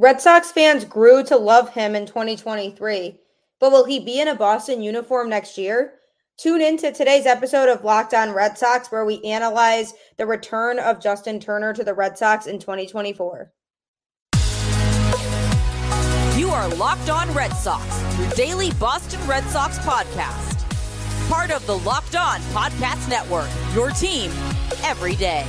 Red Sox fans grew to love him in 2023, but will he be in a Boston uniform next year? Tune in to today's episode of Locked On Red Sox, where we analyze the return of Justin Turner to the Red Sox in 2024. You are Locked On Red Sox, your daily Boston Red Sox podcast. Part of the Locked On Podcast Network, your team every day.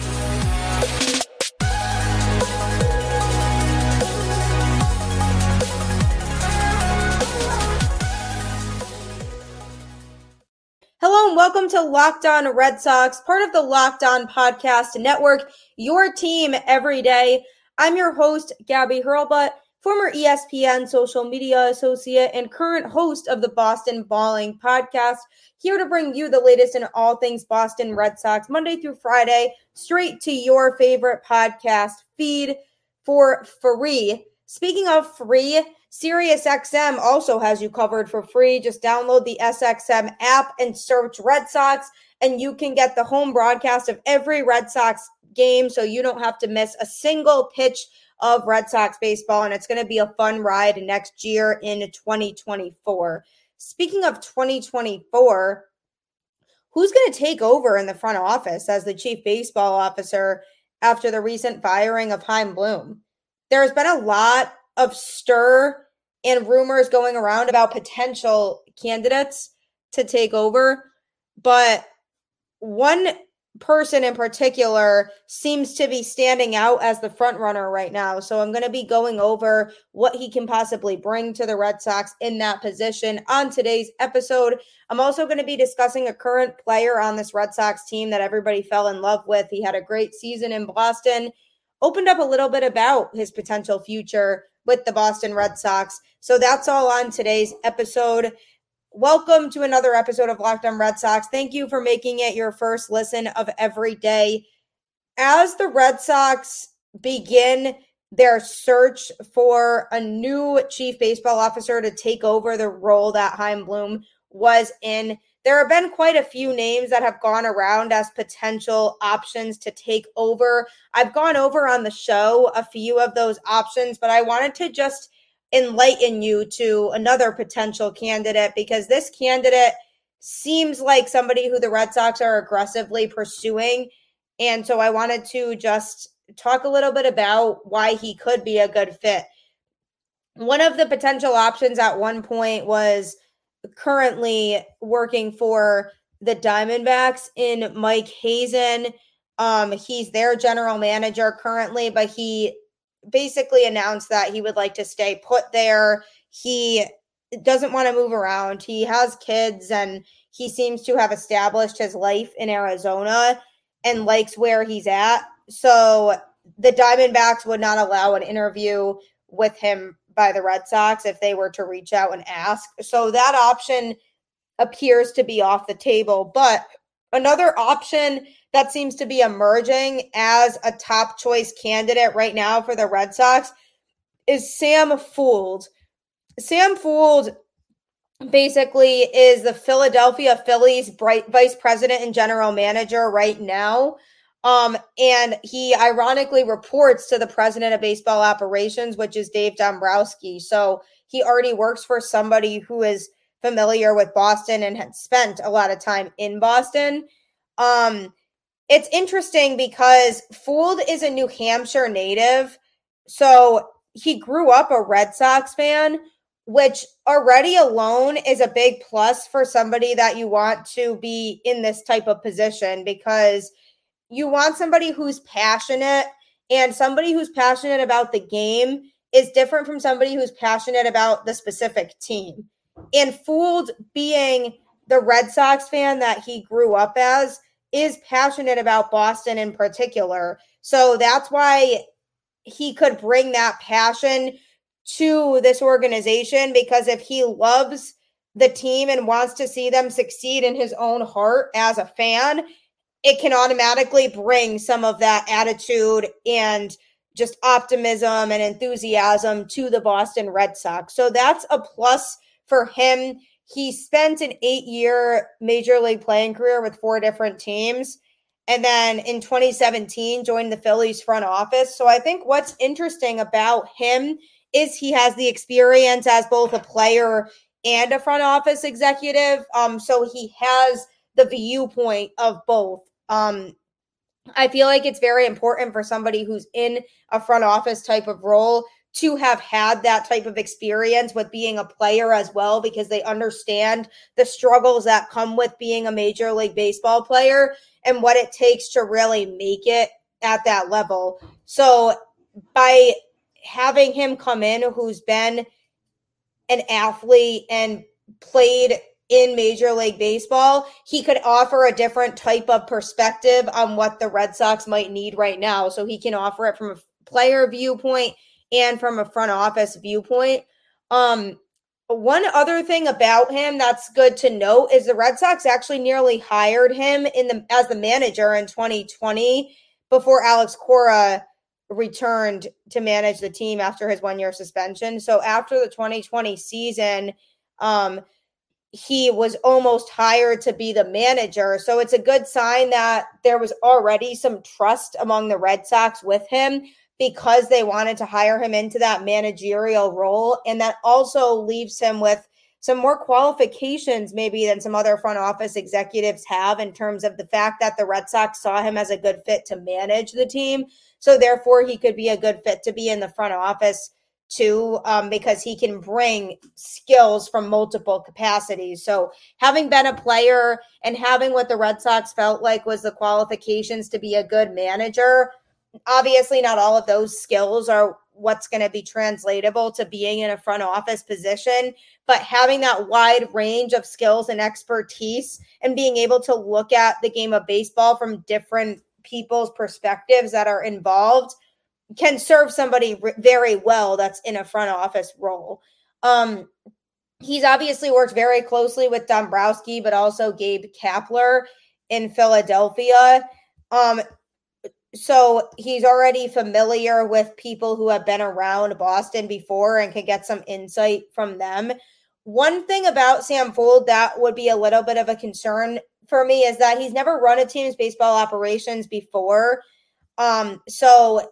Hello and welcome to Locked On Red Sox, part of the Locked On Podcast Network, your team every day. I'm your host, Gabby Hurlbut, former ESPN social media associate and current host of the Boston Balling podcast, here to bring you the latest in all things Boston Red Sox, Monday through Friday, straight to your favorite podcast feed for free. Speaking of free, SiriusXM also has you covered for free. Just download the SXM app and search Red Sox, and you can get the home broadcast of every Red Sox game so you don't have to miss a single pitch of Red Sox baseball. And it's going to be a fun ride next year in 2024. Speaking of 2024, who's going to take over in the front office as the chief baseball officer after the recent firing of Chaim Bloom? There's been a lot of stir and rumors going around about potential candidates to take over. But one person in particular seems to be standing out as the front runner right now. So I'm going to be going over what he can possibly bring to the Red Sox in that position on today's episode. I'm also going to be discussing a current player on this Red Sox team that everybody fell in love with. He had a great season in Boston, opened up a little bit about his potential future with the Boston Red Sox. So that's all on today's episode. Welcome to another episode of Locked On Red Sox. Thank you for making it your first listen of every day. As the Red Sox begin their search for a new chief baseball officer to take over the role that Chaim Bloom was in, there have been quite a few names that have gone around as potential options to take over. I've gone over on the show a few of those options, but I wanted to just enlighten you to another potential candidate because this candidate seems like somebody who the Red Sox are aggressively pursuing. And so I wanted to just talk a little bit about why he could be a good fit. One of the potential options at one point was currently working for the Diamondbacks in Mike Hazen. Um, he's their general manager currently, but he basically announced that he would like to stay put there. He doesn't want to move around. He has kids and he seems to have established his life in Arizona and likes where he's at. So the Diamondbacks would not allow an interview with him by the Red Sox if they were to reach out and ask. So that option appears to be off the table. But another option that seems to be emerging as a top choice candidate right now for the Red Sox is Sam Fuld. Sam Fuld basically is the Philadelphia Phillies bright vice president and general manager right now. Um, and he ironically reports to the president of baseball operations, which is Dave Dombrowski. So he already works for somebody who is familiar with Boston and had spent a lot of time in Boston. Um, it's interesting because Fuld is a New Hampshire native. So he grew up a Red Sox fan, which already alone is a big plus for somebody that you want to be in this type of position because – you want somebody who's passionate and somebody who's passionate about the game is different from somebody who's passionate about the specific team. And Fuld being the Red Sox fan that he grew up as is passionate about Boston in particular. So that's why he could bring that passion to this organization because if he loves the team and wants to see them succeed in his own heart as a fan, it can automatically bring some of that attitude and just optimism and enthusiasm to the Boston Red Sox. So that's a plus for him. He spent an eight year major league playing career with four different teams. And then in 2017, joined the Phillies front office. So I think what's interesting about him is he has the experience as both a player and a front office executive. Um, so he has the viewpoint of both. Um, I feel like it's very important for somebody who's in a front office type of role to have had that type of experience with being a player as well because they understand the struggles that come with being a major league baseball player and what it takes to really make it at that level. So by having him come in who's been an athlete and played in Major League Baseball, he could offer a different type of perspective on what the Red Sox might need right now. So he can offer it from a player viewpoint and from a front office viewpoint. Um, one other thing about him that's good to note is the Red Sox actually nearly hired him in the as the manager in 2020 before Alex Cora returned to manage the team after his one year suspension. So after the 2020 season, um, he was almost hired to be the manager. So it's a good sign that there was already some trust among the Red Sox with him because they wanted to hire him into that managerial role. And that also leaves him with some more qualifications, maybe, than some other front office executives have in terms of the fact that the Red Sox saw him as a good fit to manage the team. So, therefore, he could be a good fit to be in the front office too, um, because he can bring skills from multiple capacities. So, having been a player and having what the Red Sox felt like was the qualifications to be a good manager obviously not all of those skills are what's going to be translatable to being in a front office position but having that wide range of skills and expertise and being able to look at the game of baseball from different people's perspectives that are involved can serve somebody very well that's in a front office role um he's obviously worked very closely with Dombrowski but also Gabe Kapler in Philadelphia um so he's already familiar with people who have been around Boston before and can get some insight from them. One thing about Sam Fuld that would be a little bit of a concern for me is that he's never run a team's baseball operations before. Um, so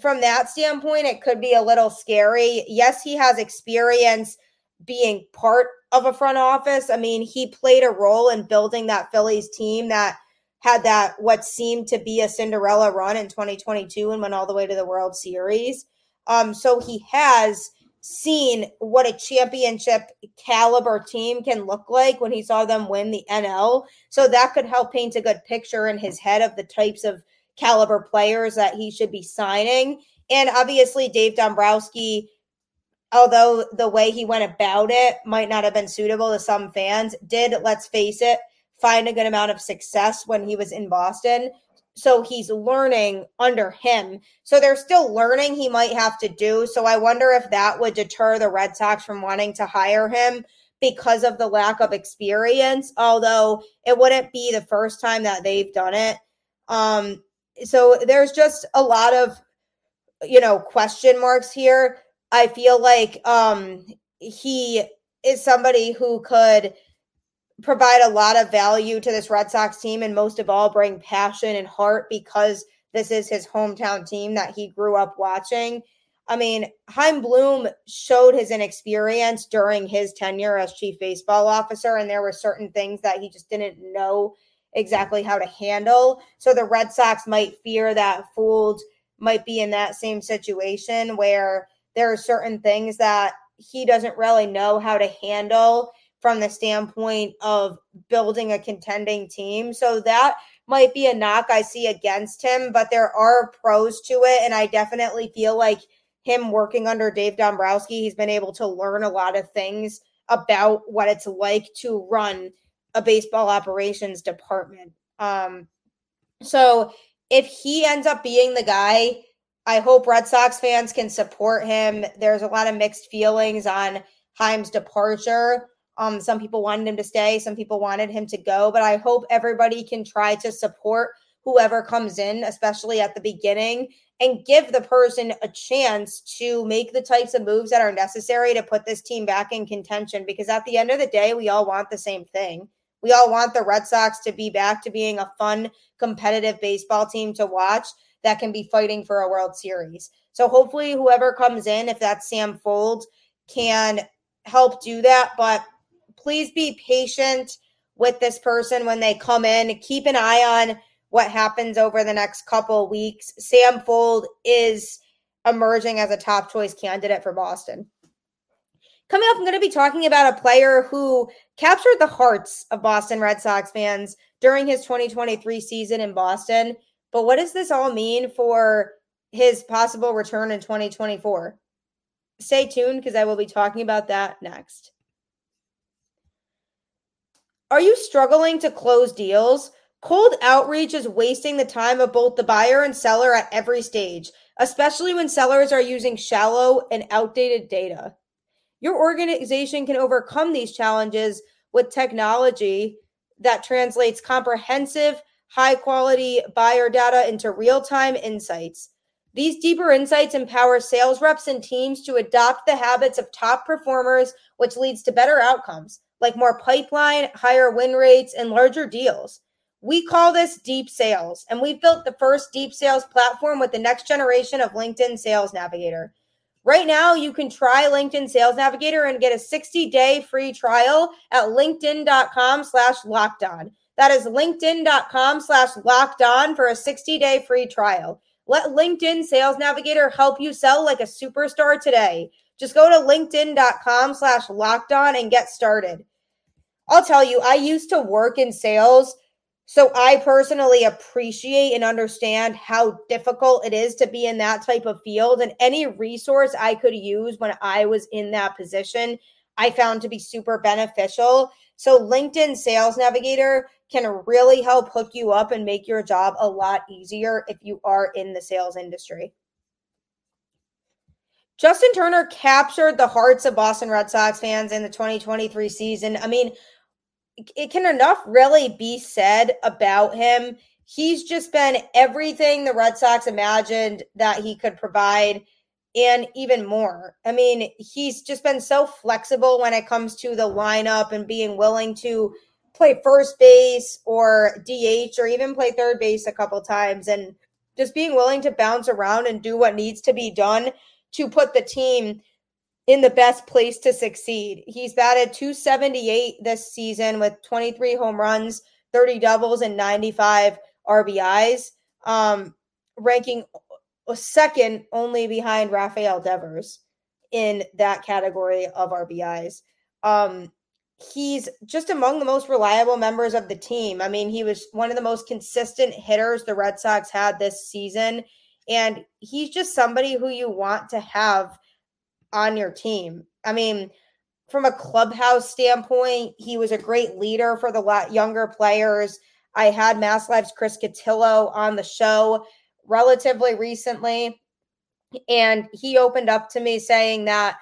from that standpoint, it could be a little scary. Yes, he has experience being part of a front office. I mean, he played a role in building that Phillies team that had that what seemed to be a Cinderella run in 2022 and went all the way to the World Series. Um, so he has seen what a championship caliber team can look like when he saw them win the NL. So that could help paint a good picture in his head of the types of caliber players that he should be signing. And obviously, Dave Dombrowski, although the way he went about it might not have been suitable to some fans, did, let's face it, find a good amount of success when he was in Boston. So he's learning under him. So there's still learning he might have to do. So I wonder if that would deter the Red Sox from wanting to hire him because of the lack of experience, although it wouldn't be the first time that they've done it. Um, so there's just a lot of, you know, question marks here. I feel like um, he is somebody who could provide a lot of value to this Red Sox team and most of all bring passion and heart because this is his hometown team that he grew up watching. I mean, Chaim Bloom showed his inexperience during his tenure as chief baseball officer, and there were certain things that he just didn't know exactly how to handle. So the Red Sox might fear that Fuld might be in that same situation where there are certain things that he doesn't really know how to handle from the standpoint of building a contending team. So that might be a knock I see against him, but there are pros to it. And I definitely feel like him working under Dave Dombrowski, he's been able to learn a lot of things about what it's like to run a baseball operations department. Um, so if he ends up being the guy, I hope Red Sox fans can support him. There's a lot of mixed feelings on Chaim's departure. Um, some people wanted him to stay, some people wanted him to go, but I hope everybody can try to support whoever comes in, especially at the beginning, and give the person a chance to make the types of moves that are necessary to put this team back in contention. Because at the end of the day, we all want the same thing. We all want the Red Sox to be back to being a fun, competitive baseball team to watch that can be fighting for a World Series. So hopefully, whoever comes in, if that's Sam Fuld, can help do that. But please be patient with this person when they come in. Keep an eye on what happens over the next couple weeks. Sam Fuld is emerging as a top choice candidate for Boston. Coming up, I'm going to be talking about a player who captured the hearts of Boston Red Sox fans during his 2023 season in Boston. But what does this all mean for his possible return in 2024? Stay tuned because I will be talking about that next. Are you struggling to close deals? Cold outreach is wasting the time of both the buyer and seller at every stage, especially when sellers are using shallow and outdated data. Your organization can overcome these challenges with technology that translates comprehensive, high quality buyer data into real time insights. These deeper insights empower sales reps and teams to adopt the habits of top performers, which leads to better outcomes like more pipeline, higher win rates, and larger deals. We call this deep sales, and we've built the first deep sales platform with the next generation of LinkedIn Sales Navigator. Right now, you can try LinkedIn Sales Navigator and get a 60-day free trial at linkedin.com slash locked on. That is linkedin.com slash locked on for a 60-day free trial. Let LinkedIn Sales Navigator help you sell like a superstar today. Just go to linkedin.com slash locked on and get started. I'll tell you, I used to work in sales so I personally appreciate and understand how difficult it is to be in that type of field. And any resource I could use when I was in that position, I found to be super beneficial. So LinkedIn Sales Navigator can really help hook you up and make your job a lot easier if you are in the sales industry. Justin Turner captured the hearts of Boston Red Sox fans in the 2023 season. I mean, it can enough really be said about him. He's just been everything the Red Sox imagined that he could provide and even more. I mean, he's just been so flexible when it comes to the lineup and being willing to play first base or DH or even play third base a couple times and just being willing to bounce around and do what needs to be done to put the team in the best place to succeed. He's batted 278 this season with 23 home runs, 30 doubles, and 95 RBIs, um, ranking second only behind Rafael Devers in that category of RBIs. Um, he's just among the most reliable members of the team. I mean, he was one of the most consistent hitters the Red Sox had this season. And he's just somebody who you want to have on your team. I mean, from a clubhouse standpoint, he was a great leader for the younger players. I had Mass Live's Chris Cotillo on the show relatively recently, and he opened up to me saying that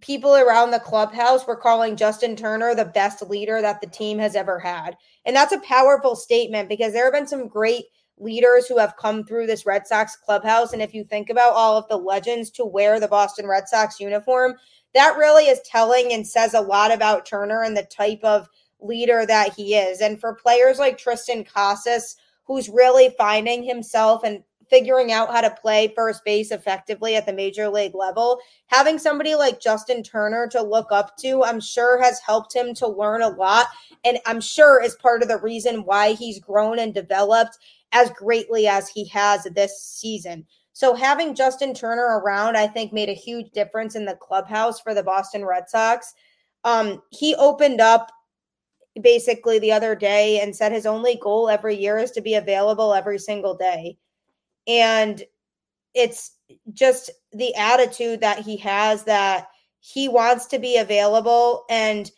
people around the clubhouse were calling Justin Turner the best leader that the team has ever had. And that's a powerful statement because there have been some great leaders who have come through this Red Sox clubhouse. And if you think about all of the legends to wear the Boston Red Sox uniform, that really is telling and says a lot about Turner and the type of leader that he is. And for players like Triston Casas, who's really finding himself and figuring out how to play first base effectively at the major league level, having somebody like Justin Turner to look up to, I'm sure has helped him to learn a lot. And I'm sure is part of the reason why he's grown and developed as greatly as he has this season. So having Justin Turner around, I think, made a huge difference in the clubhouse for the Boston Red Sox. Um, he opened up basically the other day and said his only goal every year is to be available every single day. And it's just the attitude that he has that he wants to be available and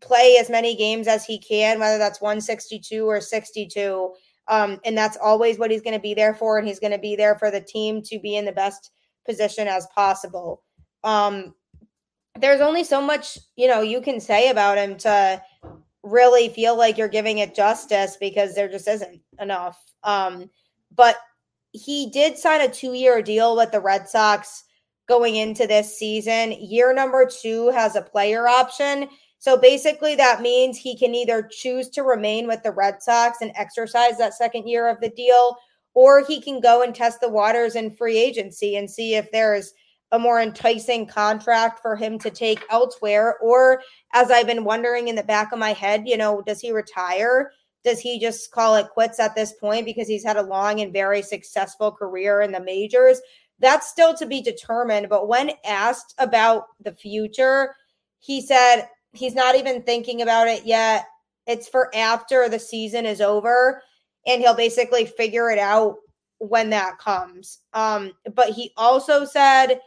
play as many games as he can, whether that's 162 or 62. Um, and that's always what he's going to be there for. And he's going to be there for the team to be in the best position as possible. Um, there's only so much, you know, you can say about him to really feel like you're giving it justice because there just isn't enough. Um, but he did sign a two year deal with the Red Sox going into this season. Year number two has a player option. So basically, that means he can either choose to remain with the Red Sox and exercise that second year of the deal, or he can go and test the waters in free agency and see if there's a more enticing contract for him to take elsewhere. Or, as I've been wondering in the back of my head, you know, does he retire? Does he just call it quits at this point because he's had a long and very successful career in the majors? That's still to be determined. But when asked about the future, he said he's not even thinking about it yet. It's for after the season is over, and he'll basically figure it out when that comes. Um, but he also said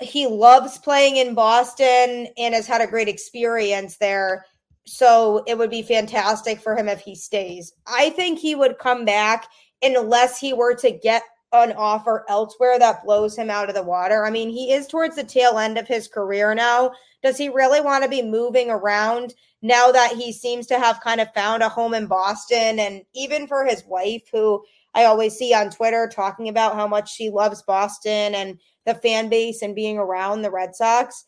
he loves playing in Boston and has had a great experience there. So it would be fantastic for him if he stays. I think he would come back unless he were to get an offer elsewhere that blows him out of the water. I mean, he is towards the tail end of his career now. Does he really want to be moving around now that he seems to have kind of found a home in Boston? And even for his wife, who I always see on Twitter talking about how much she loves Boston and the fan base and being around the Red Sox.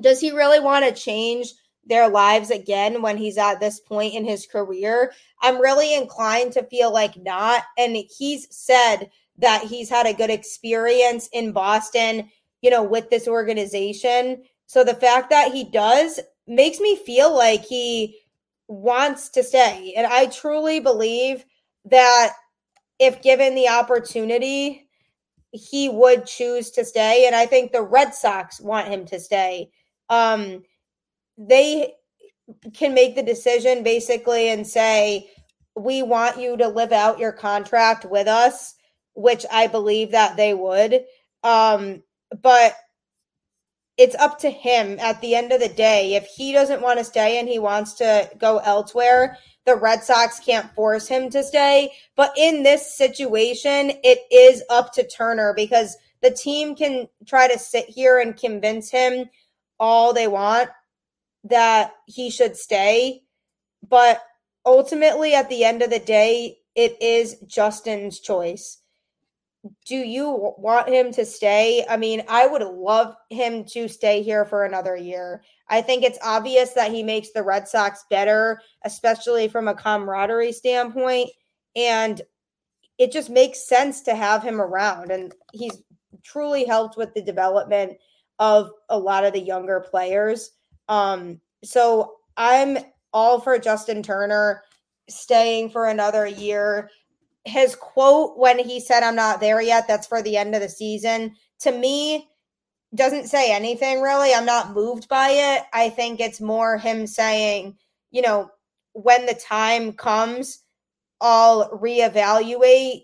Does he really want to change their lives again when he's at this point in his career? I'm really inclined to feel like not. And he's said that he's had a good experience in Boston, you know, with this organization. So the fact that he does makes me feel like he wants to stay. And I truly believe that if given the opportunity, he would choose to stay. And I think the Red Sox want him to stay. Um, they can make the decision basically and say, we want you to live out your contract with us, which I believe that they would. Um, but it's up to him at the end of the day. If he doesn't want to stay and he wants to go elsewhere, the Red Sox can't force him to stay. But in this situation, it is up to Turner because the team can try to sit here and convince him all they want that he should stay. But ultimately, at the end of the day, it is Justin's choice. Do you want him to stay? I mean, I would love him to stay here for another year. I think it's obvious that he makes the Red Sox better, especially from a camaraderie standpoint. And it just makes sense to have him around. And he's truly helped with the development of a lot of the younger players. Um, so I'm all for Justin Turner staying for another year. His quote when he said, I'm not there yet, that's for the end of the season. To me, doesn't say anything really. I'm not moved by it. I think it's more him saying, you know, when the time comes, I'll reevaluate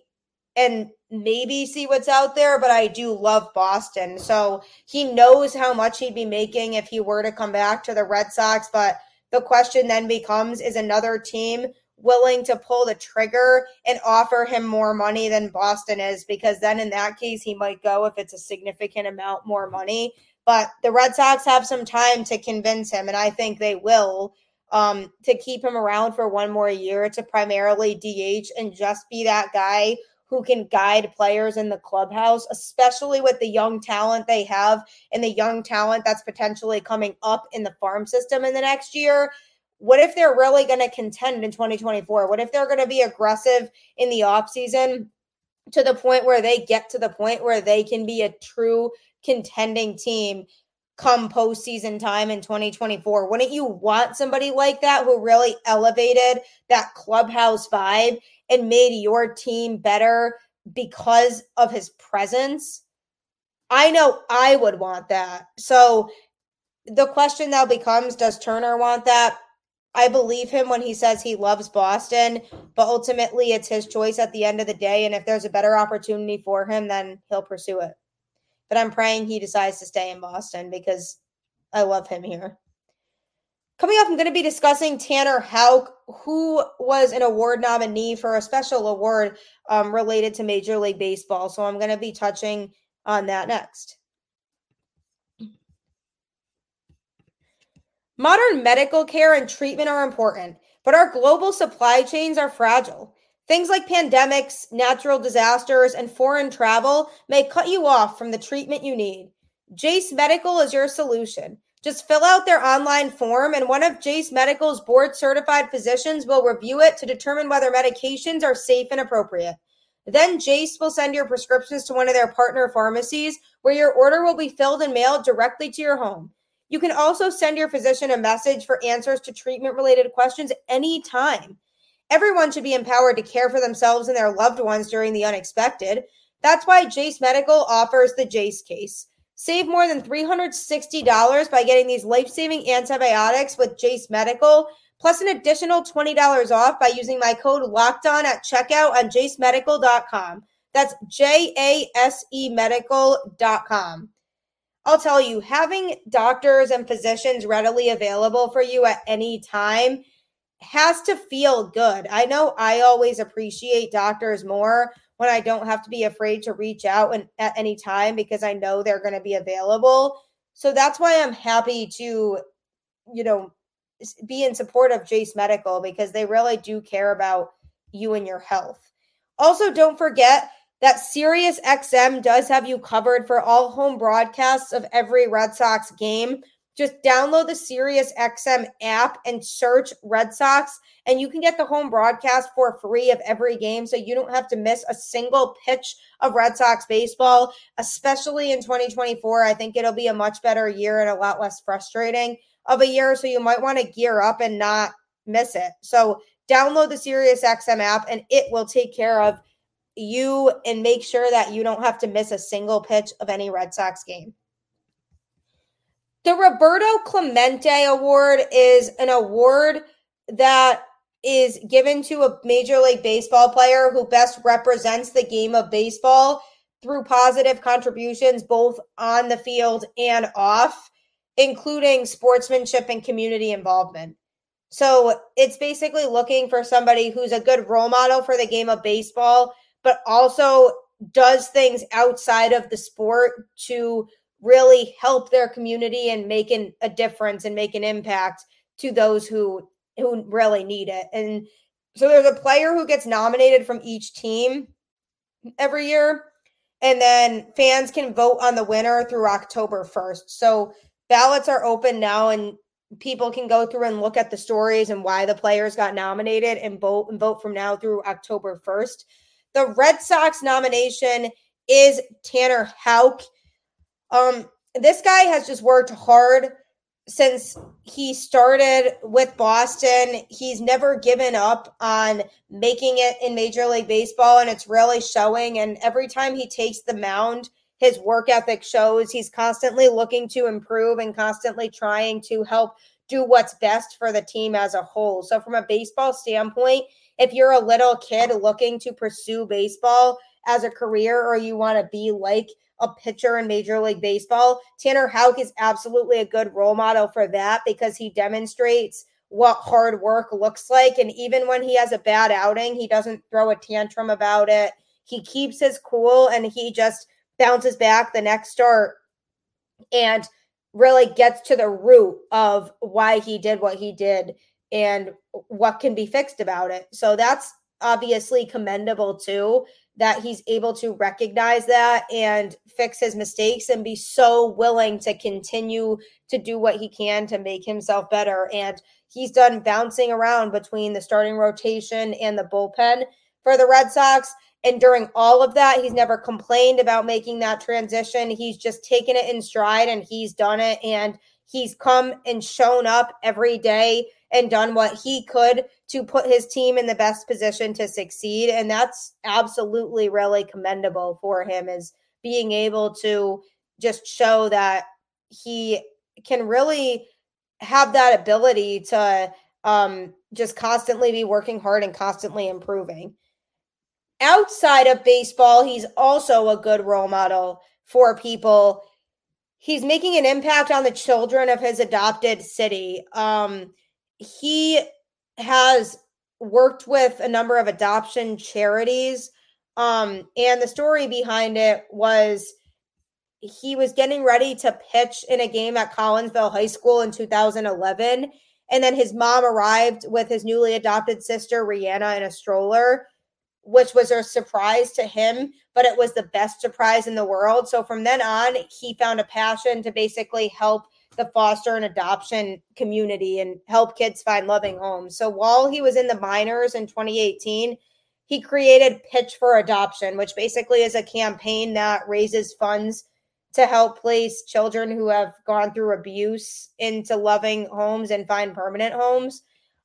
and maybe see what's out there, but I do love Boston. So he knows how much he'd be making if he were to come back to the Red Sox. But the question then becomes is another team willing to pull the trigger and offer him more money than Boston is, because then in that case, he might go if it's a significant amount more money. But the Red Sox have some time to convince him, and I think they will um, to keep him around for one more year to primarily DH and just be that guy who can guide players in the clubhouse, especially with the young talent they have and the young talent that's potentially coming up in the farm system in the next year what if they're really going to contend in 2024? What if they're going to be aggressive in the offseason to the point where they get to the point where they can be a true contending team come postseason time in 2024? Wouldn't you want somebody like that who really elevated that clubhouse vibe and made your team better because of his presence? I know I would want that. So the question now becomes Does Turner want that? I believe him when he says he loves Boston, but ultimately it's his choice at the end of the day. And if there's a better opportunity for him, then he'll pursue it. But I'm praying he decides to stay in Boston because I love him here. Coming up, I'm going to be discussing Tanner Houck, who was an award nominee for a special award um, related to Major League Baseball. So I'm going to be touching on that next. Modern medical care and treatment are important, but our global supply chains are fragile. Things like pandemics, natural disasters, and foreign travel may cut you off from the treatment you need. Jase Medical is your solution. Just fill out their online form, and one of Jase Medical's board certified physicians will review it to determine whether medications are safe and appropriate. Then Jase will send your prescriptions to one of their partner pharmacies where your order will be filled and mailed directly to your home. You can also send your physician a message for answers to treatment related questions anytime. Everyone should be empowered to care for themselves and their loved ones during the unexpected. That's why Jase Medical offers the Jase case. Save more than $360 by getting these life saving antibiotics with Jase Medical, plus an additional $20 off by using my code locked on at checkout on jasemedical.com. That's J A S E medical.com. I'll tell you, having doctors and physicians readily available for you at any time has to feel good. I know I always appreciate doctors more when I don't have to be afraid to reach out and, at any time because I know they're going to be available. So that's why I'm happy to, you know, be in support of Jase Medical because they really do care about you and your health. Also, don't forget that Sirius XM does have you covered for all home broadcasts of every Red Sox game. Just download the Sirius XM app and search Red Sox and you can get the home broadcast for free of every game so you don't have to miss a single pitch of Red Sox baseball, especially in 2024. I think it'll be a much better year and a lot less frustrating of a year. So you might want to gear up and not miss it. So download the Sirius XM app and it will take care of you and make sure that you don't have to miss a single pitch of any Red Sox game. The Roberto Clemente Award is an award that is given to a Major League Baseball player who best represents the game of baseball through positive contributions both on the field and off, including sportsmanship and community involvement. So it's basically looking for somebody who's a good role model for the game of baseball, but also does things outside of the sport to really help their community and make an, a difference and make an impact to those who who really need it. And so there's a player who gets nominated from each team every year. And then fans can vote on the winner through October 1st. So ballots are open now and people can go through and look at the stories and why the players got nominated and vote and vote from now through October 1st. The Red Sox nomination is Tanner Houck. Um, this guy has just worked hard since he started with Boston, he's never given up on making it in Major League Baseball, and it's really showing. And every time he takes the mound, his work ethic shows. He's constantly looking to improve and constantly trying to help do what's best for the team as a whole. So, from a baseball standpoint, if you're a little kid looking to pursue baseball as a career or you want to be like a pitcher in Major League Baseball. Tanner Houck is absolutely a good role model for that because he demonstrates what hard work looks like. And even when he has a bad outing, he doesn't throw a tantrum about it. He keeps his cool and he just bounces back the next start and really gets to the root of why he did what he did and what can be fixed about it. So that's obviously commendable too that he's able to recognize that and fix his mistakes and be so willing to continue to do what he can to make himself better. And he's done bouncing around between the starting rotation and the bullpen for the Red Sox. And during all of that, he's never complained about making that transition. He's just taken it in stride and he's done it. And he's come and shown up every day and done what he could to put his team in the best position to succeed. And that's absolutely really commendable for him is being able to just show that he can really have that ability to um, just constantly be working hard and constantly improving. Outside of baseball, he's also a good role model for people. He's making an impact on the children of his adopted city. Um, he has worked with a number of adoption charities. Um, and the story behind it was he was getting ready to pitch in a game at Collinsville High School in 2011. And then his mom arrived with his newly adopted sister, Rihanna, in a stroller, which was a surprise to him, but it was the best surprise in the world. So from then on, he found a passion to basically help the foster and adoption community and help kids find loving homes. So while he was in the minors in 2018, he created Pitch for Adoption, which basically is a campaign that raises funds to help place children who have gone through abuse into loving homes and find permanent homes.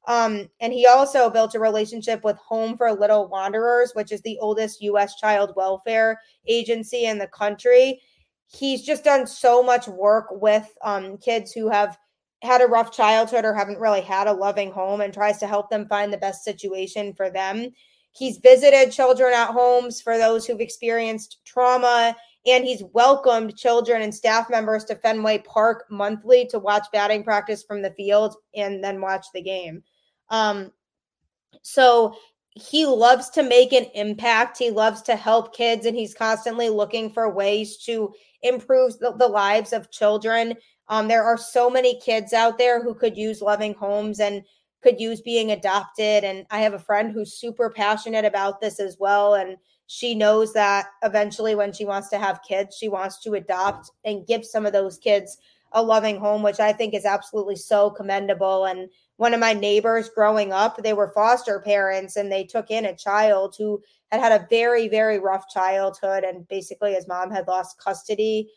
Um, and he also built a relationship with Home for Little Wanderers, which is the oldest U.S. child welfare agency in the country. He's just done so much work with um, kids who have had a rough childhood or haven't really had a loving home and tries to help them find the best situation for them. He's visited children at homes for those who've experienced trauma and he's welcomed children and staff members to Fenway Park monthly to watch batting practice from the field and then watch the game. Um, so he loves to make an impact. He loves to help kids, and he's constantly looking for ways to improve the, the lives of children. Um, there are so many kids out there who could use loving homes and could use being adopted. And I have a friend who's super passionate about this as well. And she knows that eventually when she wants to have kids she wants to adopt and give some of those kids a loving home which i think is absolutely so commendable and one of my neighbors growing up they were foster parents and they took in a child who had had a very very rough childhood and basically his mom had lost custody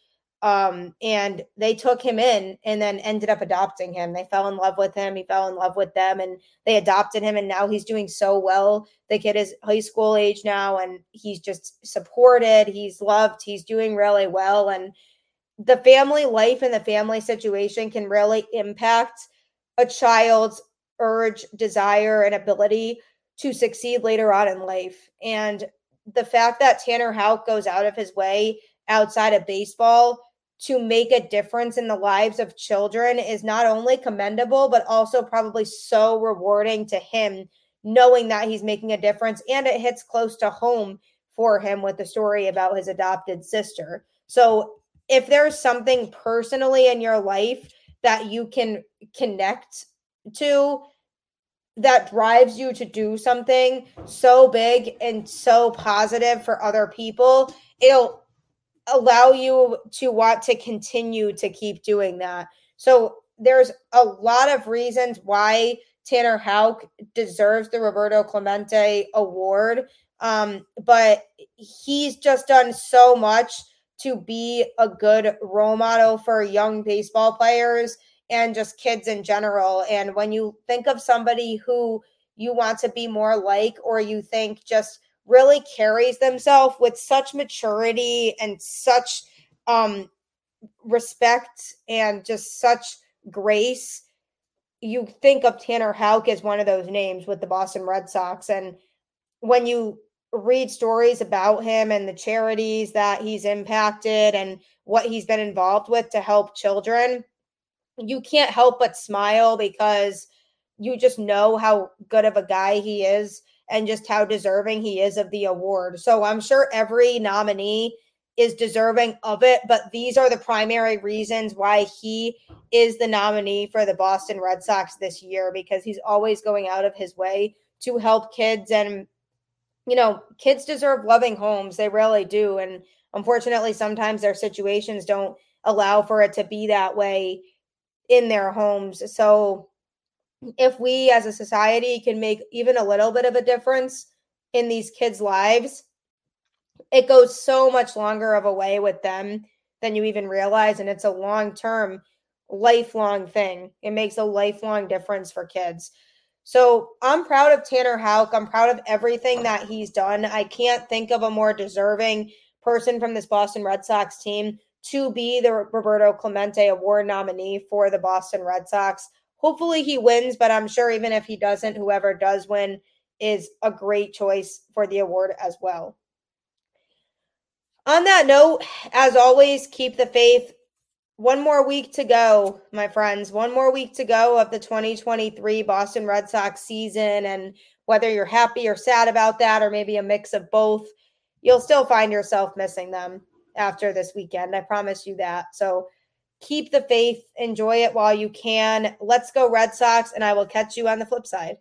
um, and they took him in and then ended up adopting him. They fell in love with him. He fell in love with them and they adopted him. And now he's doing so well. The kid is high school age now and he's just supported. He's loved. He's doing really well. And the family life and the family situation can really impact a child's urge, desire, and ability to succeed later on in life. And the fact that Tanner Houck goes out of his way outside of baseball to make a difference in the lives of children is not only commendable, but also probably so rewarding to him, knowing that he's making a difference. And it hits close to home for him with the story about his adopted sister. So, if there's something personally in your life that you can connect to that drives you to do something so big and so positive for other people, it'll allow you to want to continue to keep doing that. So there's a lot of reasons why Tanner Houck deserves the Roberto Clemente Award. Um, but he's just done so much to be a good role model for young baseball players and just kids in general. And when you think of somebody who you want to be more like, or you think just really carries themselves with such maturity and such um respect and just such grace you think of Tanner Houck as one of those names with the Boston Red Sox and when you read stories about him and the charities that he's impacted and what he's been involved with to help children you can't help but smile because you just know how good of a guy he is and just how deserving he is of the award. So I'm sure every nominee is deserving of it, but these are the primary reasons why he is the nominee for the Boston Red Sox this year because he's always going out of his way to help kids and you know, kids deserve loving homes. They really do and unfortunately sometimes their situations don't allow for it to be that way in their homes. So if we as a society can make even a little bit of a difference in these kids' lives, it goes so much longer of a way with them than you even realize. And it's a long term, lifelong thing. It makes a lifelong difference for kids. So I'm proud of Tanner Houck. I'm proud of everything that he's done. I can't think of a more deserving person from this Boston Red Sox team to be the Roberto Clemente Award nominee for the Boston Red Sox. Hopefully he wins, but I'm sure even if he doesn't, whoever does win is a great choice for the award as well. On that note, as always, keep the faith. One more week to go, my friends. One more week to go of the 2023 Boston Red Sox season. And whether you're happy or sad about that, or maybe a mix of both, you'll still find yourself missing them after this weekend. I promise you that. So keep the faith, enjoy it while you can. Let's go, Red Sox, and I will catch you on the flip side.